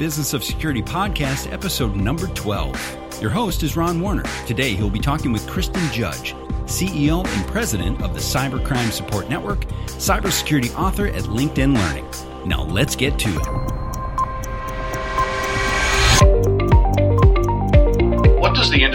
Business of Security podcast, episode number 12. Your host is Ron Woerner. Today, he'll be talking with Kristin Judge, CEO and President of the Cybercrime Support Network, cybersecurity author at LinkedIn Learning. Now, let's get to it.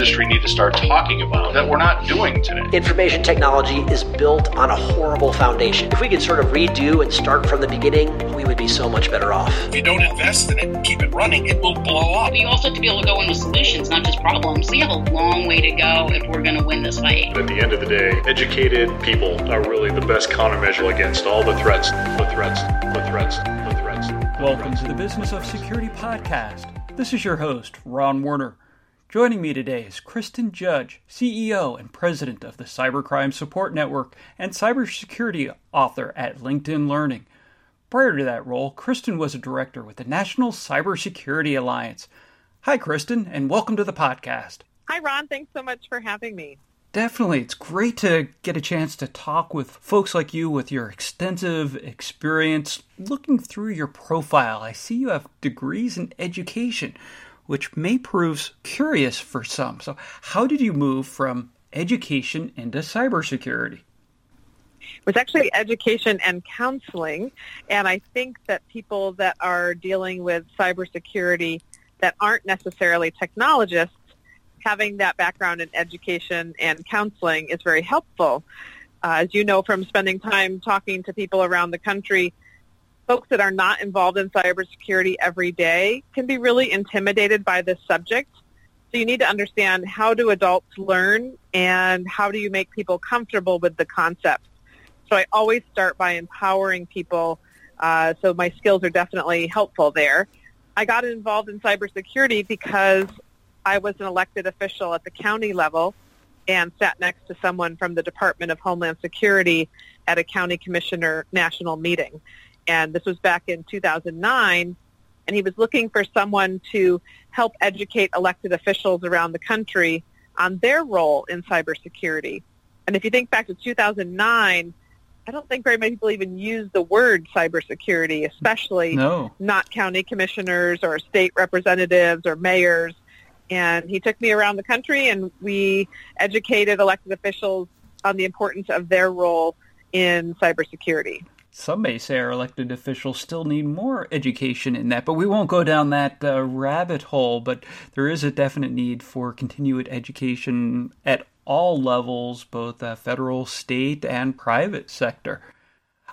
Industry need to start talking about that we're not doing today? Information technology is built on a horrible foundation. If we could sort of redo and start from the beginning, we would be so much better off. If you don't invest in it, keep it running, it will blow up. But You also have to be able to go in with solutions, not just problems. We have a long way to go if we're going to win this fight. At the end of the day, educated people are really the best countermeasure against all the threats, the threats, the threats, the threats. The Welcome to the Business of Security podcast. This is your host, Ron Woerner. Joining me today is Kristin Judge, CEO and President of the Cybercrime Support Network and cybersecurity author at LinkedIn Learning. Prior to that role, Kristin was a director with the National Cybersecurity Alliance. Hi, Kristin, and welcome to the podcast. Hi, Ron. Thanks so much for having me. Definitely. It's great to get a chance to talk with folks like you with your extensive experience. Looking through your profile, I see you have degrees in education which may prove curious for some. So, how did you move from education into cybersecurity? It was actually education and counseling, and I think that people that are dealing with cybersecurity that aren't necessarily technologists, having that background in education and counseling is very helpful. Uh, as you know from spending time talking to people around the country, folks that are not involved in cybersecurity every day can be really intimidated by this subject. So you need to understand how do adults learn and how do you make people comfortable with the concepts. So I always start by empowering people. Uh, so my skills are definitely helpful there. I got involved in cybersecurity because I was an elected official at the county level and sat next to someone from the Department of Homeland Security at a county commissioner national meeting and this was back in 2009, and he was looking for someone to help educate elected officials around the country on their role in cybersecurity. And if you think back to 2009, I don't think very many people even use the word cybersecurity, especially no. not county commissioners or state representatives or mayors. And he took me around the country and we educated elected officials on the importance of their role in cybersecurity. Some may say our elected officials still need more education in that, but we won't go down that uh, rabbit hole. But there is a definite need for continued education at all levels, both uh, federal, state, and private sector.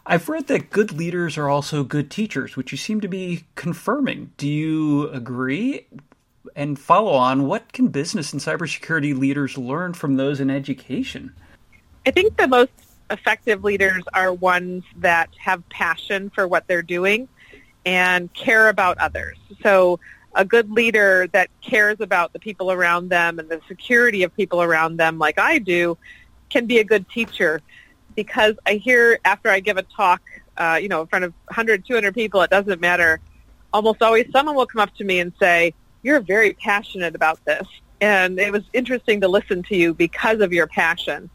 I've read that good leaders are also good teachers, which you seem to be confirming. Do you agree? And follow on, what can business and cybersecurity leaders learn from those in education? I think the most effective leaders are ones that have passion for what they're doing and care about others. So a good leader that cares about the people around them and the security of people around them like I do can be a good teacher because I hear after I give a talk, uh, you know, in front of 100, 200 people, it doesn't matter. Almost always someone will come up to me and say, you're very passionate about this. And it was interesting to listen to you because of your passion.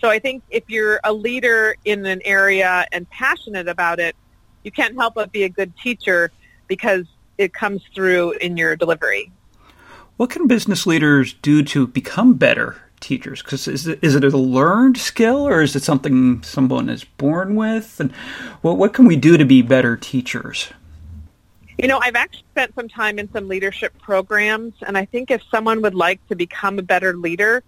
So I think if you're a leader in an area and passionate about it, you can't help but be a good teacher because it comes through in your delivery. What can business leaders do to become better teachers? Because is it, is it a learned skill or is it something someone is born with? And what, what can we do to be better teachers? You know, I've actually spent some time in some leadership programs, and I think if someone would like to become a better leader,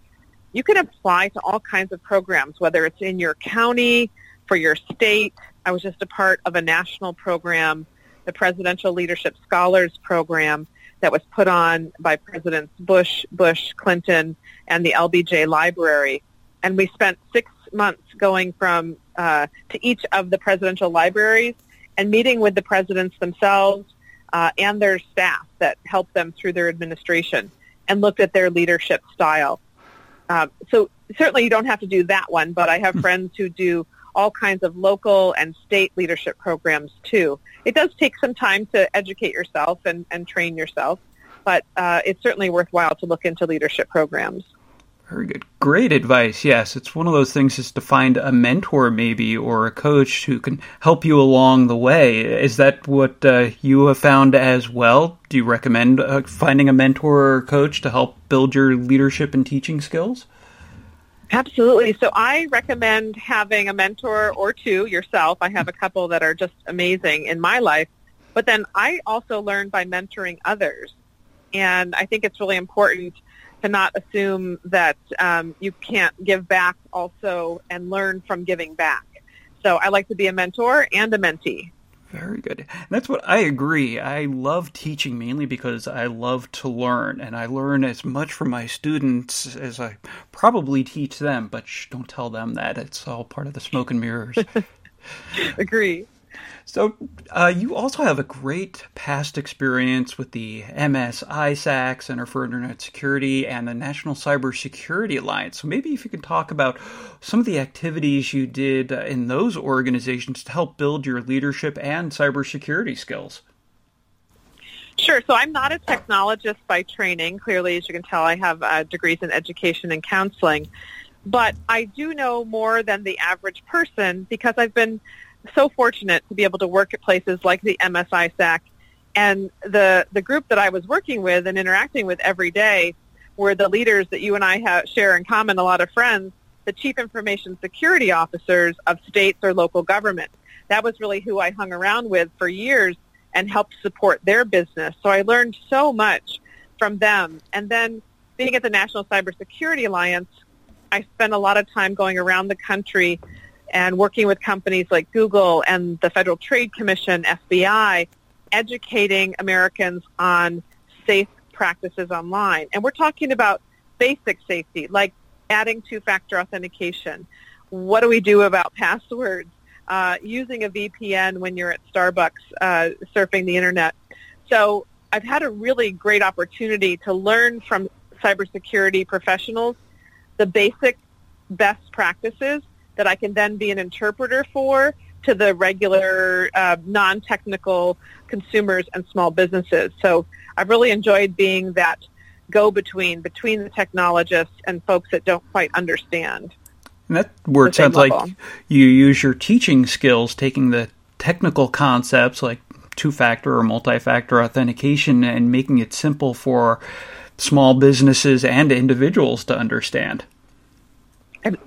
you can apply to all kinds of programs, whether it's in your county, for your state. I was just a part of a national program, the Presidential Leadership Scholars Program, that was put on by Presidents Bush, Bush, Clinton, and the LBJ Library. And we spent six months going from uh, to each of the presidential libraries and meeting with the presidents themselves uh, and their staff that helped them through their administration and looked at their leadership style. Um, so certainly you don't have to do that one, but I have hmm. friends who do all kinds of local and state leadership programs too. It does take some time to educate yourself and, and train yourself, but uh, it's certainly worthwhile to look into leadership programs. Very good. Great advice. Yes, it's one of those things is to find a mentor maybe or a coach who can help you along the way. Is that what uh, you have found as well? Do you recommend uh, finding a mentor or coach to help build your leadership and teaching skills? Absolutely. So I recommend having a mentor or two yourself. I have a couple that are just amazing in my life. But then I also learn by mentoring others. And I think it's really important to not assume that um, you can't give back also and learn from giving back. So I like to be a mentor and a mentee. Very good. And that's what I agree. I love teaching mainly because I love to learn, and I learn as much from my students as I probably teach them. But shh, don't tell them that. It's all part of the smoke and mirrors. agree. So, uh, you also have a great past experience with the MS ISAC Center for Internet Security and the National Cybersecurity Alliance. So, maybe if you could talk about some of the activities you did uh, in those organizations to help build your leadership and cybersecurity skills. Sure. So, I'm not a technologist by training. Clearly, as you can tell, I have uh, degrees in education and counseling. But I do know more than the average person because I've been so fortunate to be able to work at places like the MSISAC. And the, the group that I was working with and interacting with every day were the leaders that you and I have, share in common, a lot of friends, the chief information security officers of states or local government. That was really who I hung around with for years and helped support their business. So I learned so much from them. And then being at the National Cybersecurity Alliance, I spent a lot of time going around the country and working with companies like Google and the Federal Trade Commission, FBI, educating Americans on safe practices online. And we're talking about basic safety, like adding two-factor authentication. What do we do about passwords? Uh, using a VPN when you're at Starbucks uh, surfing the internet. So I've had a really great opportunity to learn from cybersecurity professionals the basic best practices that I can then be an interpreter for to the regular uh, non-technical consumers and small businesses. So I've really enjoyed being that go-between between the technologists and folks that don't quite understand. And that where it sounds level. like you use your teaching skills, taking the technical concepts like two-factor or multi-factor authentication and making it simple for small businesses and individuals to understand.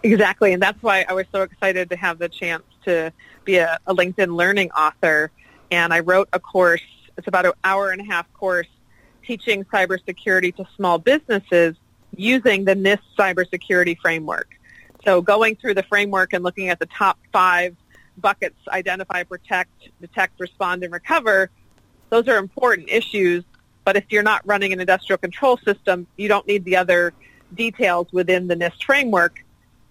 Exactly, and that's why I was so excited to have the chance to be a, a LinkedIn Learning author. And I wrote a course. It's about an hour and a half course teaching cybersecurity to small businesses using the NIST cybersecurity framework. So going through the framework and looking at the top five buckets, identify, protect, detect, respond, and recover, those are important issues. But if you're not running an industrial control system, you don't need the other details within the NIST framework.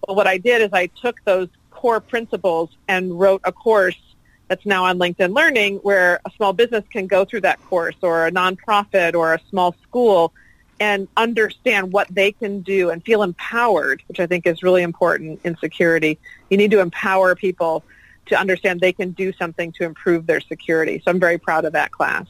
But what I did is I took those core principles and wrote a course that's now on LinkedIn Learning where a small business can go through that course or a nonprofit or a small school and understand what they can do and feel empowered, which I think is really important in security. You need to empower people to understand they can do something to improve their security. So I'm very proud of that class.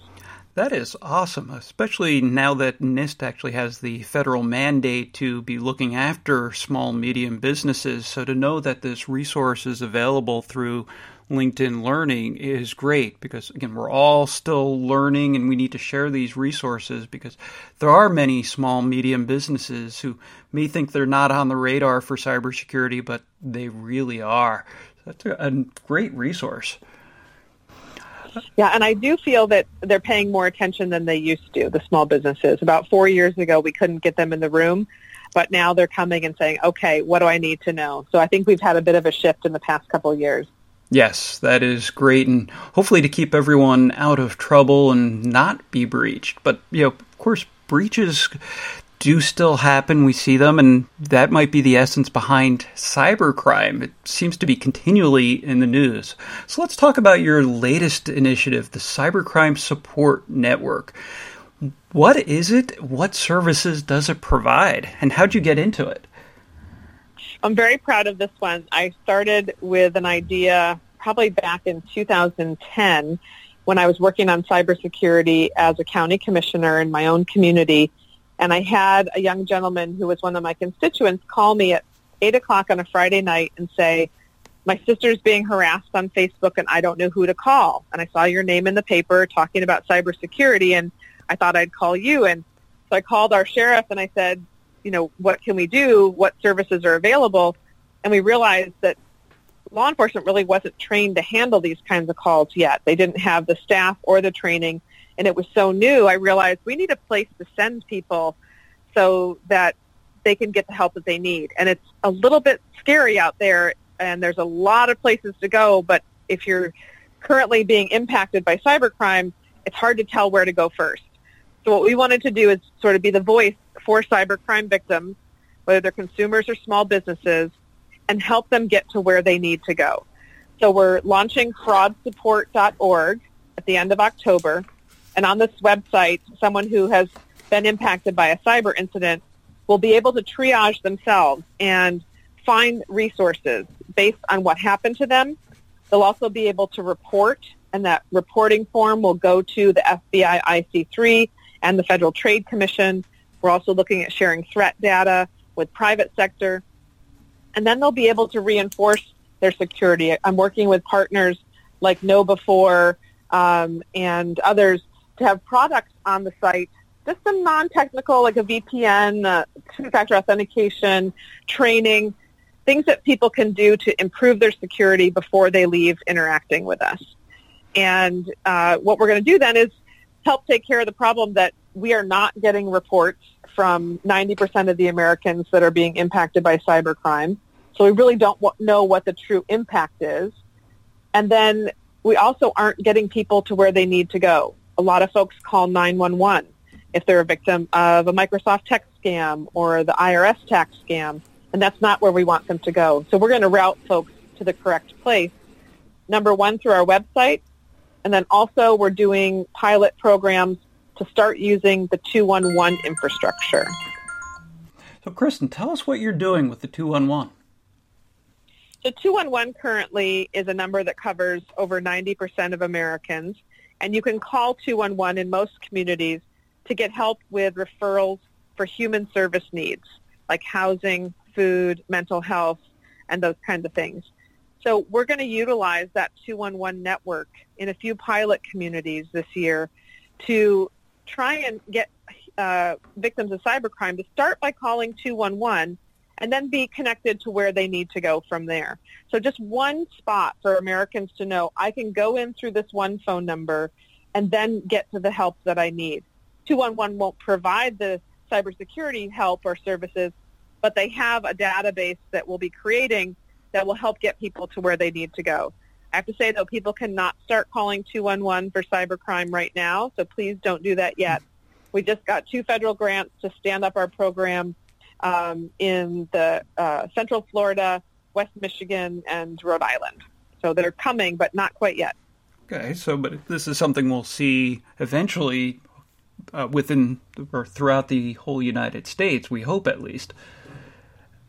That is awesome, especially now that NIST actually has the federal mandate to be looking after small, medium businesses. So to know that this resource is available through LinkedIn Learning is great because, again, we're all still learning and we need to share these resources because there are many small, medium businesses who may think they're not on the radar for cybersecurity, but they really are. That's a, a great resource. Yeah, and I do feel that they're paying more attention than they used to, the small businesses. About four years ago, we couldn't get them in the room, but now they're coming and saying, okay, what do I need to know? So I think we've had a bit of a shift in the past couple of years. Yes, that is great, and hopefully to keep everyone out of trouble and not be breached. But, you know, of course, breaches do still happen. We see them, and that might be the essence behind cybercrime. It seems to be continually in the news. So let's talk about your latest initiative, the Cybercrime Support Network. What is it? What services does it provide? And how'd you get into it? I'm very proud of this one. I started with an idea probably back in 2010 when I was working on cybersecurity as a county commissioner in my own community And I had a young gentleman who was one of my constituents call me at 8 o'clock on a Friday night and say, my sister's being harassed on Facebook and I don't know who to call. And I saw your name in the paper talking about cybersecurity and I thought I'd call you. And so I called our sheriff and I said, you know, what can we do? What services are available? And we realized that law enforcement really wasn't trained to handle these kinds of calls yet. They didn't have the staff or the training and it was so new. I realized we need a place to send people so that they can get the help that they need. And it's a little bit scary out there and there's a lot of places to go, but if you're currently being impacted by cybercrime, it's hard to tell where to go first. So what we wanted to do is sort of be the voice for cybercrime victims, whether they're consumers or small businesses, and help them get to where they need to go. So we're launching fraudsupport.org at the end of October. And on this website, someone who has been impacted by a cyber incident will be able to triage themselves and find resources based on what happened to them. They'll also be able to report, and that reporting form will go to the FBI IC3 and the Federal Trade Commission. We're also looking at sharing threat data with private sector. And then they'll be able to reinforce their security. I'm working with partners like KnowBe4 um, and others to have products on the site, just some non-technical like a VPN, uh, two-factor authentication, training, things that people can do to improve their security before they leave interacting with us. And uh, what we're going to do then is help take care of the problem that we are not getting reports from 90% of the Americans that are being impacted by cybercrime. So we really don't know what the true impact is. And then we also aren't getting people to where they need to go. A lot of folks call 911 if they're a victim of a Microsoft text scam or the IRS tax scam and that's not where we want them to go. So we're going to route folks to the correct place. Number one, through our website, and then also we're doing pilot programs to start using the 211 infrastructure. So, Kristin, tell us what you're doing with the 211. So 211 currently is a number that covers over 90% of Americans, and you can call 211 in most communities to get help with referrals for human service needs like housing, food, mental health, and those kinds of things. So we're going to utilize that 211 network in a few pilot communities this year to try and get uh, victims of cybercrime to start by calling 211 and then be connected to where they need to go from there. So just one spot for Americans to know I can go in through this one phone number and then get to the help that I need. 211 won't provide the cybersecurity help or services, but they have a database that we'll be creating that will help get people to where they need to go. I have to say, though, people cannot start calling 211 for cybercrime right now, so please don't do that yet. We just got two federal grants to stand up our program um, in the uh, Central Florida, West Michigan, and Rhode Island. So they're coming, but not quite yet. Okay, so but this is something we'll see eventually uh, within or throughout the whole United States. We hope, at least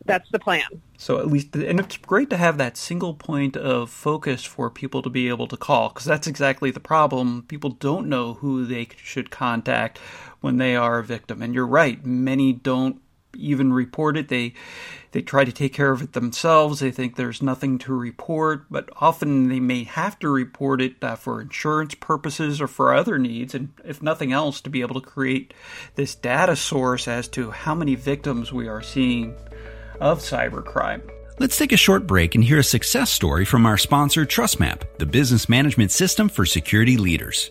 that's the plan. So at least, and it's great to have that single point of focus for people to be able to call because that's exactly the problem. People don't know who they should contact when they are a victim, and you're right. Many don't even report it. They they try to take care of it themselves. They think there's nothing to report, but often they may have to report it uh, for insurance purposes or for other needs, and if nothing else, to be able to create this data source as to how many victims we are seeing of cybercrime. Let's take a short break and hear a success story from our sponsor, TrustMAPP, the business management system for security leaders.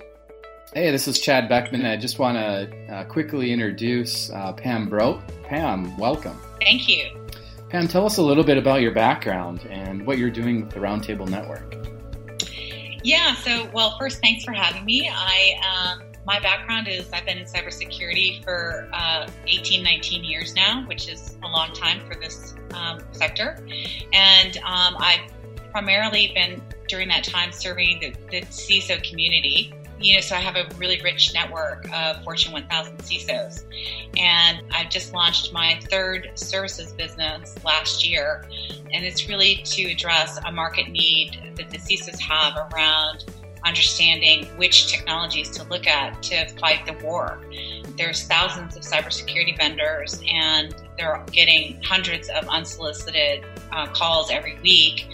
Hey, this is Chad Boeckmann. I just want to uh, quickly introduce uh, Pam Brote. Pam, welcome. Thank you. Pam, tell us a little bit about your background and what you're doing with the Roundtable Network. Yeah, so, well, first, thanks for having me. I um, my background is I've been in cybersecurity for uh, 18, 19 years now, which is a long time for this um, sector. And um, I've primarily been during that time serving the, the CISO community. You know, so I have a really rich network of Fortune 1000 CISOs. And I've just launched my third services business last year. And it's really to address a market need that the CISOs have around understanding which technologies to look at to fight the war. There's thousands of cybersecurity vendors, and they're getting hundreds of unsolicited uh, calls every week.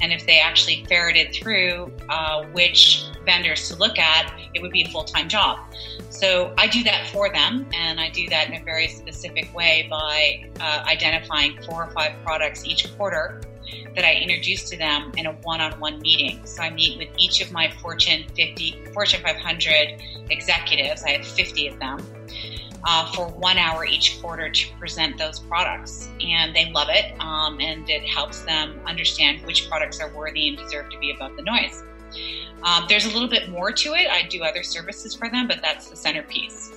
And if they actually ferreted through uh, which vendors to look at, it would be a full time job. So I do that for them, and I do that in a very specific way by uh, identifying four or five products each quarter that I introduce to them in a one-on-one meeting. So I meet with each of my Fortune 50, Fortune 500 executives. I have 50 of them. Uh, for one hour each quarter to present those products. And they love it, um, and it helps them understand which products are worthy and deserve to be above the noise. Um, there's a little bit more to it. I do other services for them, but that's the centerpiece.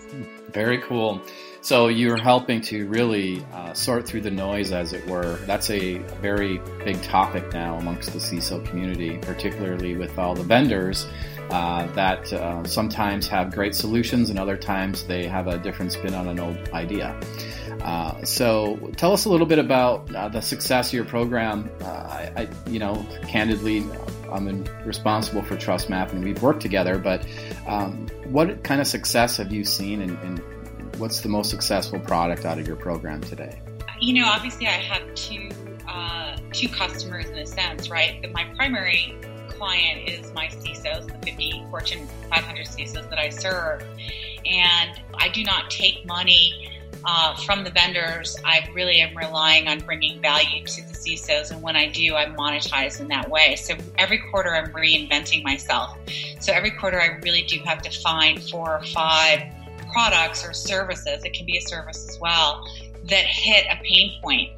Very cool. So you're helping to really uh, sort through the noise, as it were. That's a very big topic now amongst the CISO community, particularly with all the vendors uh, that uh, sometimes have great solutions and other times they have a different spin on an old idea. Uh, so tell us a little bit about uh, the success of your program. Uh, I, I, you know, candidly, I'm responsible for TrustMAPP and we've worked together, but um, what kind of success have you seen and, and what's the most successful product out of your program today? You know, obviously, I have two uh, two customers in a sense, right? But my primary client is my CISOs, the 50 Fortune 500 CISOs that I serve, and I do not take money. Uh, from the vendors, I really am relying on bringing value to the CISOs, and when I do, I monetize in that way. So every quarter, I'm reinventing myself. So every quarter, I really do have to find four or five products or services, it can be a service as well, that hit a pain point.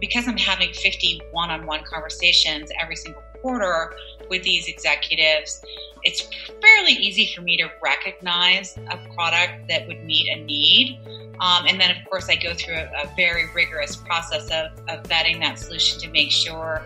Because I'm having 50 one on one conversations every single quarter with these executives, it's fairly easy for me to recognize a product that would meet a need. Um, and then, of course, I go through a, a very rigorous process of, of vetting that solution to make sure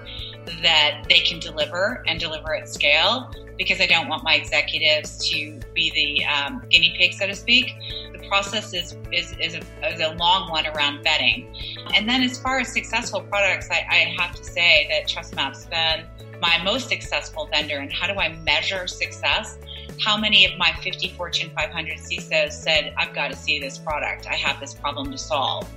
that they can deliver and deliver at scale because I don't want my executives to be the um, guinea pig, so to speak. The process is, is, is, a, is a long one around vetting. And then as far as successful products, I, I have to say that TrustMAPP's been my most successful vendor. And how do I measure success? How many of my 50 Fortune 500 CISOs said, I've got to see this product. I have this problem to solve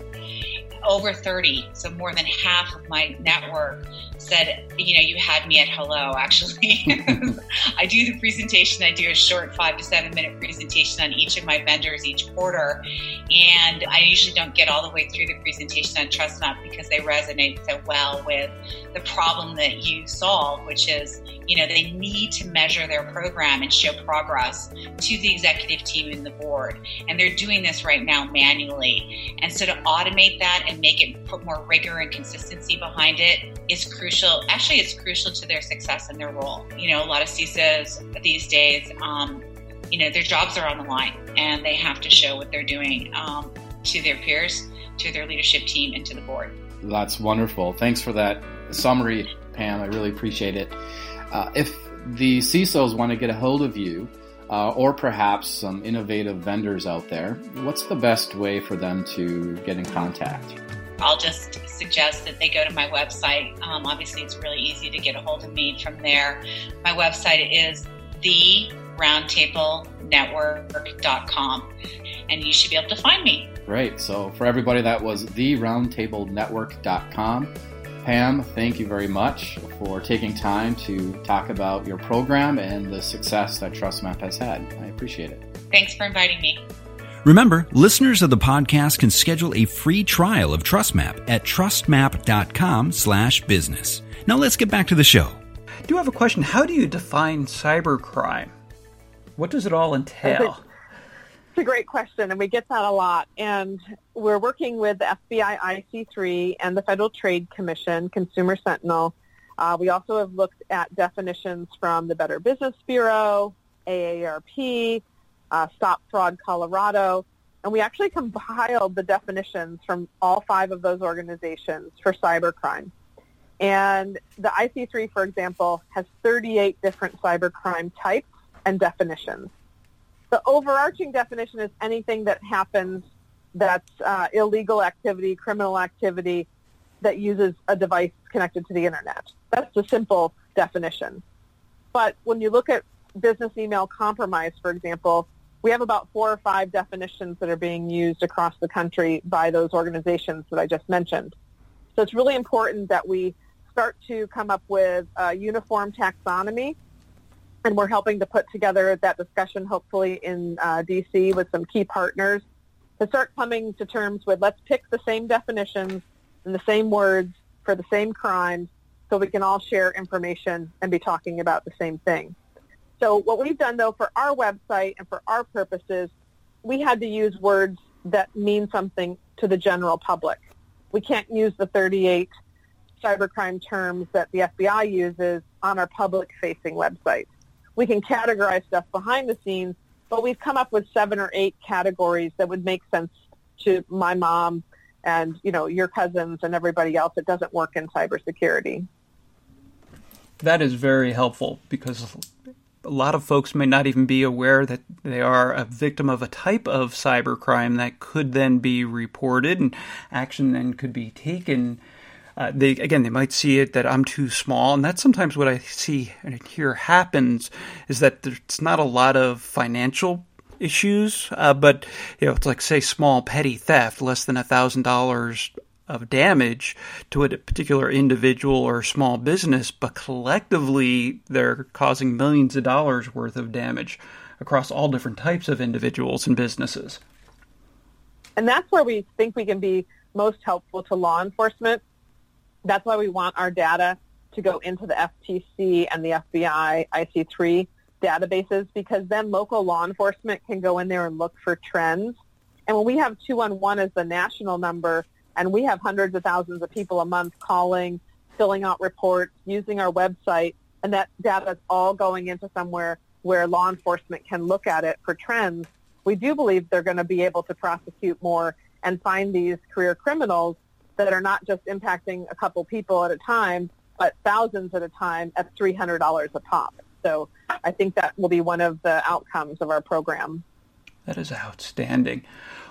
over 30, so more than half of my network said, you know, you had me at hello, actually. I do the presentation, I do a short five to seven minute presentation on each of my vendors each quarter. And I usually don't get all the way through the presentation on TrustMAPP because they resonate so well with the problem that you solve, which is, you know, they need to measure their program and show progress to the executive team and the board. And they're doing this right now manually. And so to automate that and make it put more rigor and consistency behind it is crucial. Actually, it's crucial to their success in their role. You know, a lot of CISOs these days, um, you know, their jobs are on the line and they have to show what they're doing um, to their peers, to their leadership team, and to the board. That's wonderful. Thanks for that summary, Pam. I really appreciate it. Uh, if the CISOs want to get a hold of you, uh, or perhaps some innovative vendors out there, what's the best way for them to get in contact? I'll just suggest that they go to my website. Um, obviously, it's really easy to get a hold of me from there. My website is theroundtablenetwork.com, and you should be able to find me. Great. So, for everybody, that was theroundtablenetwork.com. Pam, thank you very much for taking time to talk about your program and the success that TrustMAPP has had. I appreciate it. Thanks for inviting me. Remember, listeners of the podcast can schedule a free trial of TrustMAPP at trustmapp.com slash business. Now let's get back to the show. I do have a question. How do you define cybercrime? What does it all entail? It's a great question, and we get that a lot. And we're working with the FBI IC3 and the Federal Trade Commission, Consumer Sentinel. Uh, we also have looked at definitions from the Better Business Bureau, AARP, uh, Stop Fraud Colorado, and we actually compiled the definitions from all five of those organizations for cybercrime. And the IC3, for example, has 38 different cybercrime types and definitions. The overarching definition is anything that happens that's uh, illegal activity, criminal activity that uses a device connected to the internet. That's the simple definition. But when you look at business email compromise, for example, we have about four or five definitions that are being used across the country by those organizations that I just mentioned. So it's really important that we start to come up with a uniform taxonomy, and we're helping to put together that discussion hopefully in uh, DC with some key partners to start coming to terms with let's pick the same definitions and the same words for the same crimes so we can all share information and be talking about the same thing. So what we've done though for our website and for our purposes, we had to use words that mean something to the general public. We can't use the 38 cybercrime terms that the FBI uses on our public-facing website. We can categorize stuff behind the scenes, but we've come up with seven or eight categories that would make sense to my mom and you know your cousins and everybody else. It doesn't work in cybersecurity. That is very helpful because a lot of folks may not even be aware that they are a victim of a type of cybercrime that could then be reported and action then could be taken. Uh, they again, they might see it that I'm too small, and that's sometimes what I see and hear happens is that there's not a lot of financial issues, uh, but you know, it's like say small petty theft, less than a thousand dollars of damage to a particular individual or small business, but collectively they're causing millions of dollars worth of damage across all different types of individuals and businesses. And that's where we think we can be most helpful to law enforcement. That's why we want our data to go into the FTC and the FBI IC3 databases because then local law enforcement can go in there and look for trends. And when we have 211 as the national number, and we have hundreds of thousands of people a month calling, filling out reports, using our website, and that data is all going into somewhere where law enforcement can look at it for trends. We do believe they're going to be able to prosecute more and find these career criminals that are not just impacting a couple people at a time, but thousands at a time at $300 a pop. So I think that will be one of the outcomes of our program. That is outstanding.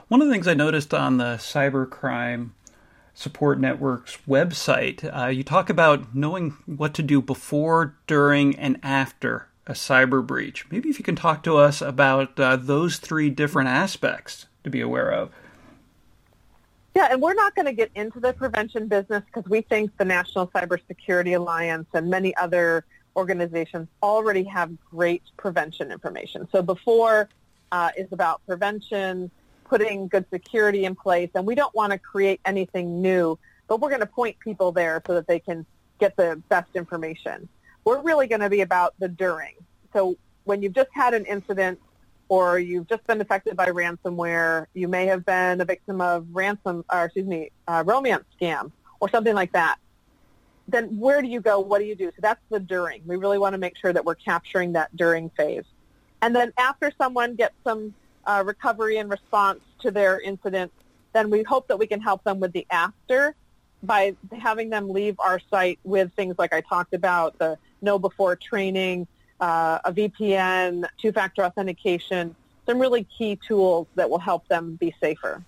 One of the things I noticed on the Cybercrime Support Network's website, uh, you talk about knowing what to do before, during, and after a cyber breach. Maybe if you can talk to us about uh, those three different aspects to be aware of. Yeah, and we're not going to get into the prevention business because we think the National Cybersecurity Alliance and many other organizations already have great prevention information. So before uh, is about prevention, putting good security in place, and we don't want to create anything new, but we're going to point people there so that they can get the best information. We're really going to be about the during. So when you've just had an incident or you've just been affected by ransomware, you may have been a victim of ransom, or excuse me, romance scam or something like that. Then where do you go? What do you do? So that's the during. We really want to make sure that we're capturing that during phase. And then after someone gets some uh, recovery and response to their incident, then we hope that we can help them with the after by having them leave our site with things like I talked about, the KnowBe4 training, uh, a VPN, two-factor authentication, some really key tools that will help them be safer.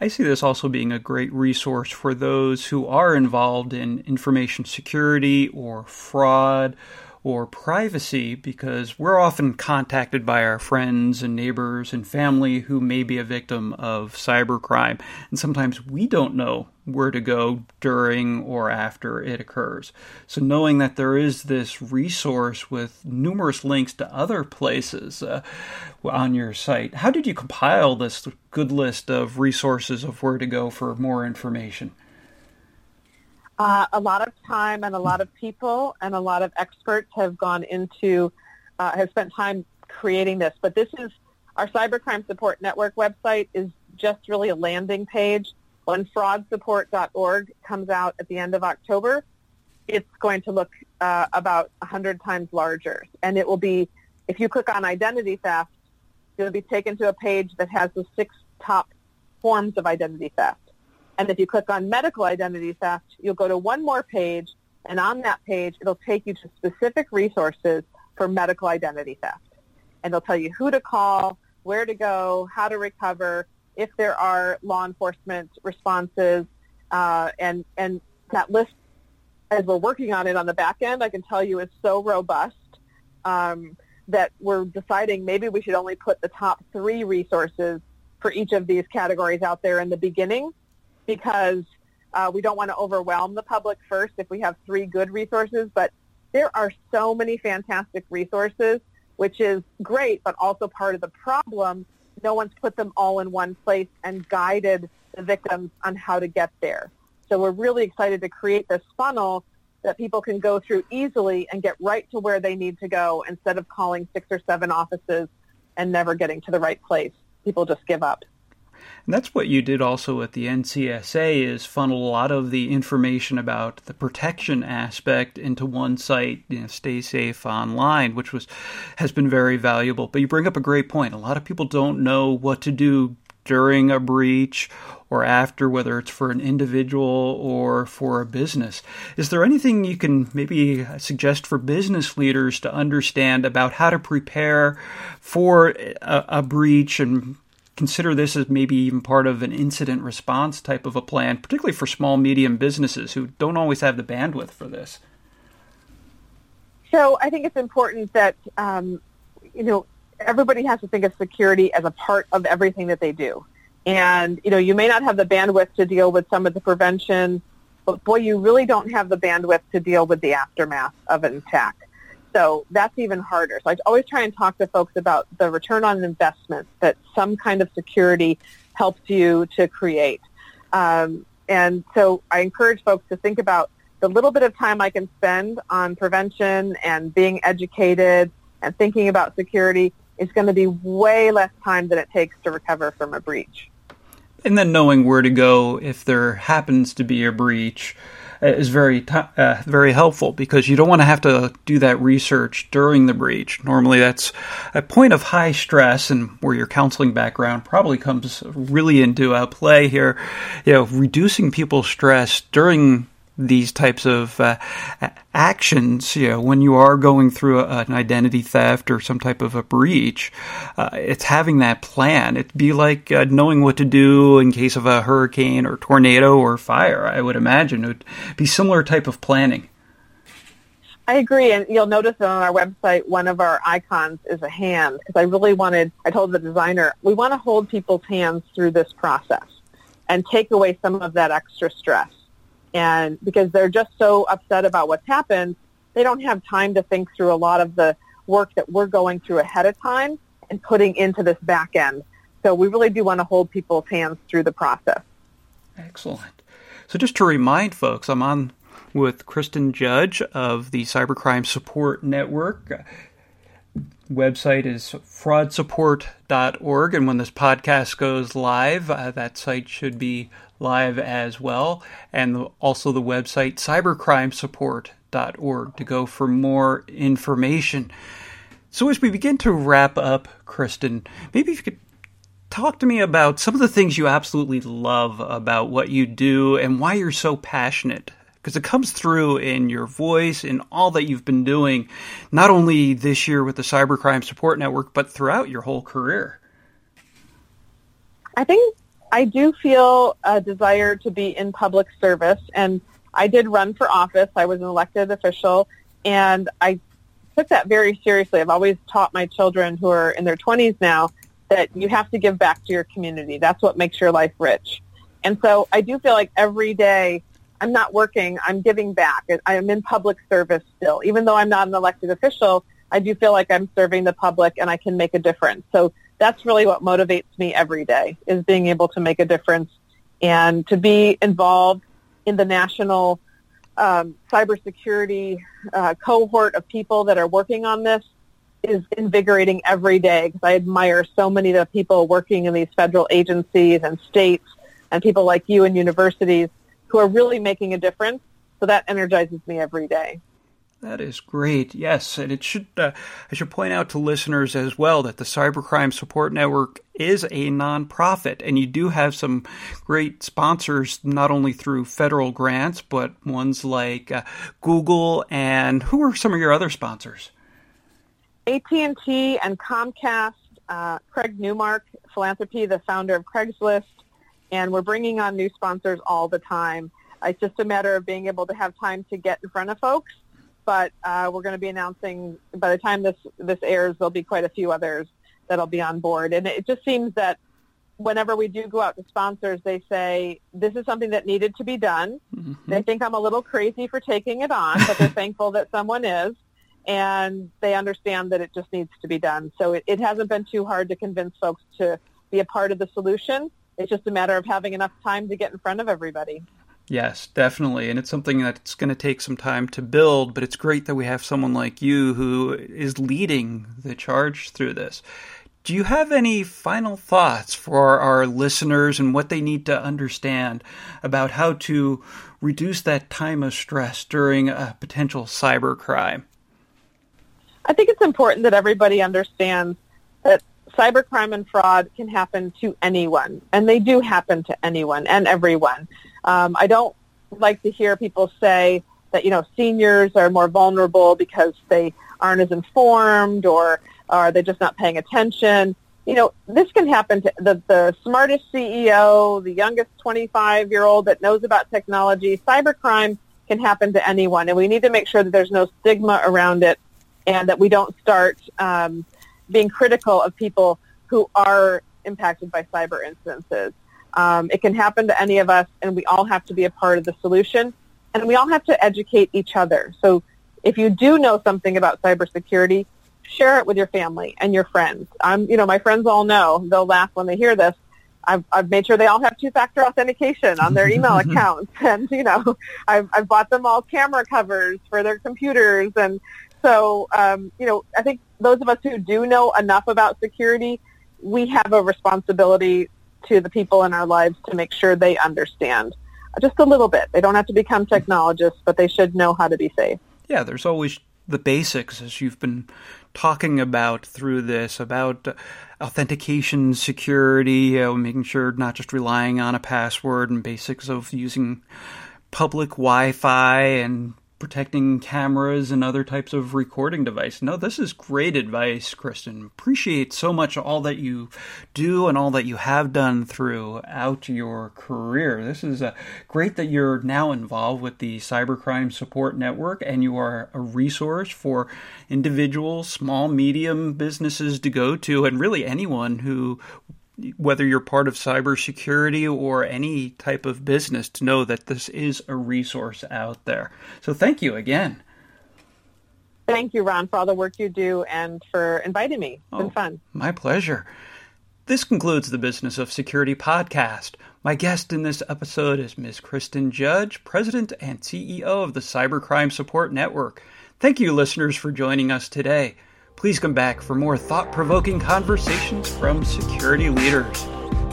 I see this also being a great resource for those who are involved in information security or fraud or privacy because we're often contacted by our friends and neighbors and family who may be a victim of cybercrime. And sometimes we don't know where to go during or after it occurs. So, knowing that there is this resource with numerous links to other places uh, on your site, how did you compile this good list of resources of where to go for more information? Uh, a lot of time and a lot of people and a lot of experts have gone into, uh, have spent time creating this. But this is our Cybercrime Support Network website is just really a landing page. When fraudsupport.org comes out at the end of October, it's going to look uh, about 100 times larger. And it will be, if you click on identity theft, you'll be taken to a page that has the six top forms of identity theft. And if you click on medical identity theft, you'll go to one more page, and on that page, it'll take you to specific resources for medical identity theft. And they'll tell you who to call, where to go, how to recover, if there are law enforcement responses, uh, and and that list, as we're working on it on the back end, I can tell you is so robust um, that we're deciding maybe we should only put the top three resources for each of these categories out there in the beginning because uh, we don't want to overwhelm the public first if we have three good resources. But there are so many fantastic resources, which is great, but also part of the problem. No one's put them all in one place and guided the victims on how to get there. So we're really excited to create this funnel that people can go through easily and get right to where they need to go instead of calling six or seven offices and never getting to the right place. People just give up. And that's what you did also at the NCSA is funnel a lot of the information about the protection aspect into one site, you know, stay safe online, which was has been very valuable. But you bring up a great point. A lot of people don't know what to do during a breach or after, whether it's for an individual or for a business. Is there anything you can maybe suggest for business leaders to understand about how to prepare for a, a breach and consider this as maybe even part of an incident response type of a plan, particularly for small, medium businesses who don't always have the bandwidth for this? So I think it's important that, um, you know, everybody has to think of security as a part of everything that they do. And, you know, you may not have the bandwidth to deal with some of the prevention, but boy, you really don't have the bandwidth to deal with the aftermath of an attack. So that's even harder. So I always try and talk to folks about the return on investment that some kind of security helps you to create. Um, and so I encourage folks to think about the little bit of time I can spend on prevention and being educated and thinking about security is going to be way less time than it takes to recover from a breach. And then knowing where to go if there happens to be a breach is very uh, very helpful because you don't want to have to do that research during the breach. Normally, that's a point of high stress, and where your counseling background probably comes really into uh, play here. You know, reducing people's stress during these types of uh, actions, you know, when you are going through a, an identity theft or some type of a breach, uh, it's having that plan. It'd be like uh, knowing what to do in case of a hurricane or tornado or fire. I would imagine it would be similar type of planning. I agree, and you'll notice that on our website, one of our icons is a hand because I really wanted. I told the designer we want to hold people's hands through this process and take away some of that extra stress and because they're just so upset about what's happened, they don't have time to think through a lot of the work that we're going through ahead of time and putting into this back end. So we really do want to hold people's hands through the process. Excellent. So just to remind folks, I'm on with Kristin Judge of the Cybercrime Support Network. Website is fraudsupport.org, and when this podcast goes live, uh, that site should be live as well, and also the website cybercrimesupport.org to go for more information. So, as we begin to wrap up, Kristin, maybe if you could talk to me about some of the things you absolutely love about what you do and why you're so passionate. Because it comes through in your voice, in all that you've been doing, not only this year with the Cybercrime Support Network, but throughout your whole career. I think I do feel a desire to be in public service, and I did run for office. I was an elected official, and I took that very seriously. I've always taught my children who are in their 20s now that you have to give back to your community. That's what makes your life rich. And so I do feel like every day I'm not working, I'm giving back. I'm in public service still. Even though I'm not an elected official, I do feel like I'm serving the public and I can make a difference. So that's really what motivates me every day is being able to make a difference and to be involved in the national um, cybersecurity uh, cohort of people that are working on this is invigorating every day because I admire so many of the people working in these federal agencies and states and people like you in universities who are really making a difference. So that energizes me every day. That is great. Yes, and it should. Uh, I should point out to listeners as well that the Cybercrime Support Network is a nonprofit, and you do have some great sponsors, not only through federal grants, but ones like uh, Google. And who are some of your other sponsors? AT and T and Comcast. Uh, Craig Newmark, philanthropy, the founder of Craigslist, and we're bringing on new sponsors all the time. It's just a matter of being able to have time to get in front of folks but uh, we're going to be announcing by the time this this airs, there'll be quite a few others that'll be on board. And it just seems that whenever we do go out to sponsors, they say this is something that needed to be done. Mm-hmm. They think I'm a little crazy for taking it on, but they're thankful that someone is, and they understand that it just needs to be done. So it, it hasn't been too hard to convince folks to be a part of the solution. It's just a matter of having enough time to get in front of everybody. Yes, definitely. And it's something that's going to take some time to build, but it's great that we have someone like you who is leading the charge through this. Do you have any final thoughts for our listeners and what they need to understand about how to reduce that time of stress during a potential cyber crime? I think it's important that everybody understands that cybercrime and fraud can happen to anyone, and they do happen to anyone and everyone. Um, I don't like to hear people say that you know seniors are more vulnerable because they aren't as informed or are they just not paying attention. You know, this can happen to the, the smartest CEO, the youngest 25-year-old that knows about technology. Cybercrime can happen to anyone, and we need to make sure that there's no stigma around it and that we don't start um, being critical of people who are impacted by cyber incidences. Um, it can happen to any of us, and we all have to be a part of the solution, and we all have to educate each other. So if you do know something about cybersecurity, share it with your family and your friends. I'm, you know, my friends all know. They'll laugh when they hear this. I've, I've made sure they all have two-factor authentication on their email accounts, and you know, I've, I've bought them all camera covers for their computers, and so um, you know, I think those of us who do know enough about security, we have a responsibility to the people in our lives to make sure they understand just a little bit. They don't have to become technologists, but they should know how to be safe. Yeah, there's always the basics, as you've been talking about through this, about authentication, security, uh, making sure not just relying on a password and basics of using public Wi-Fi and protecting cameras and other types of recording device. No, this is great advice, Kristin. Appreciate so much all that you do and all that you have done throughout your career. This is uh, great that you're now involved with the Cybercrime Support Network and you are a resource for individuals, small, medium businesses to go to, and really anyone who whether you're part of cybersecurity or any type of business, to know that this is a resource out there. So thank you again. Thank you, Ron, for all the work you do and for inviting me. It's oh, been fun. My pleasure. This concludes the Business of Security podcast. My guest in this episode is Ms. Kristin Judge, President and CEO of the Cybercrime Support Network. Thank you, listeners, for joining us today. Please come back for more thought provoking conversations from security leaders.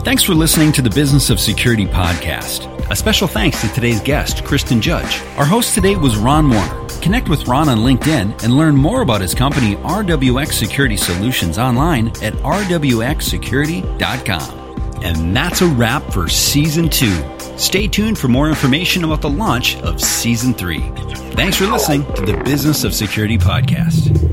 Thanks for listening to the Business of Security podcast. A special thanks to today's guest, Kristin Judge. Our host today was Ron Woerner. Connect with Ron on LinkedIn and learn more about his company, RWX Security Solutions, online at rwxsecurity.com. And that's a wrap for season two. Stay tuned for more information about the launch of season three. Thanks for listening to the Business of Security podcast.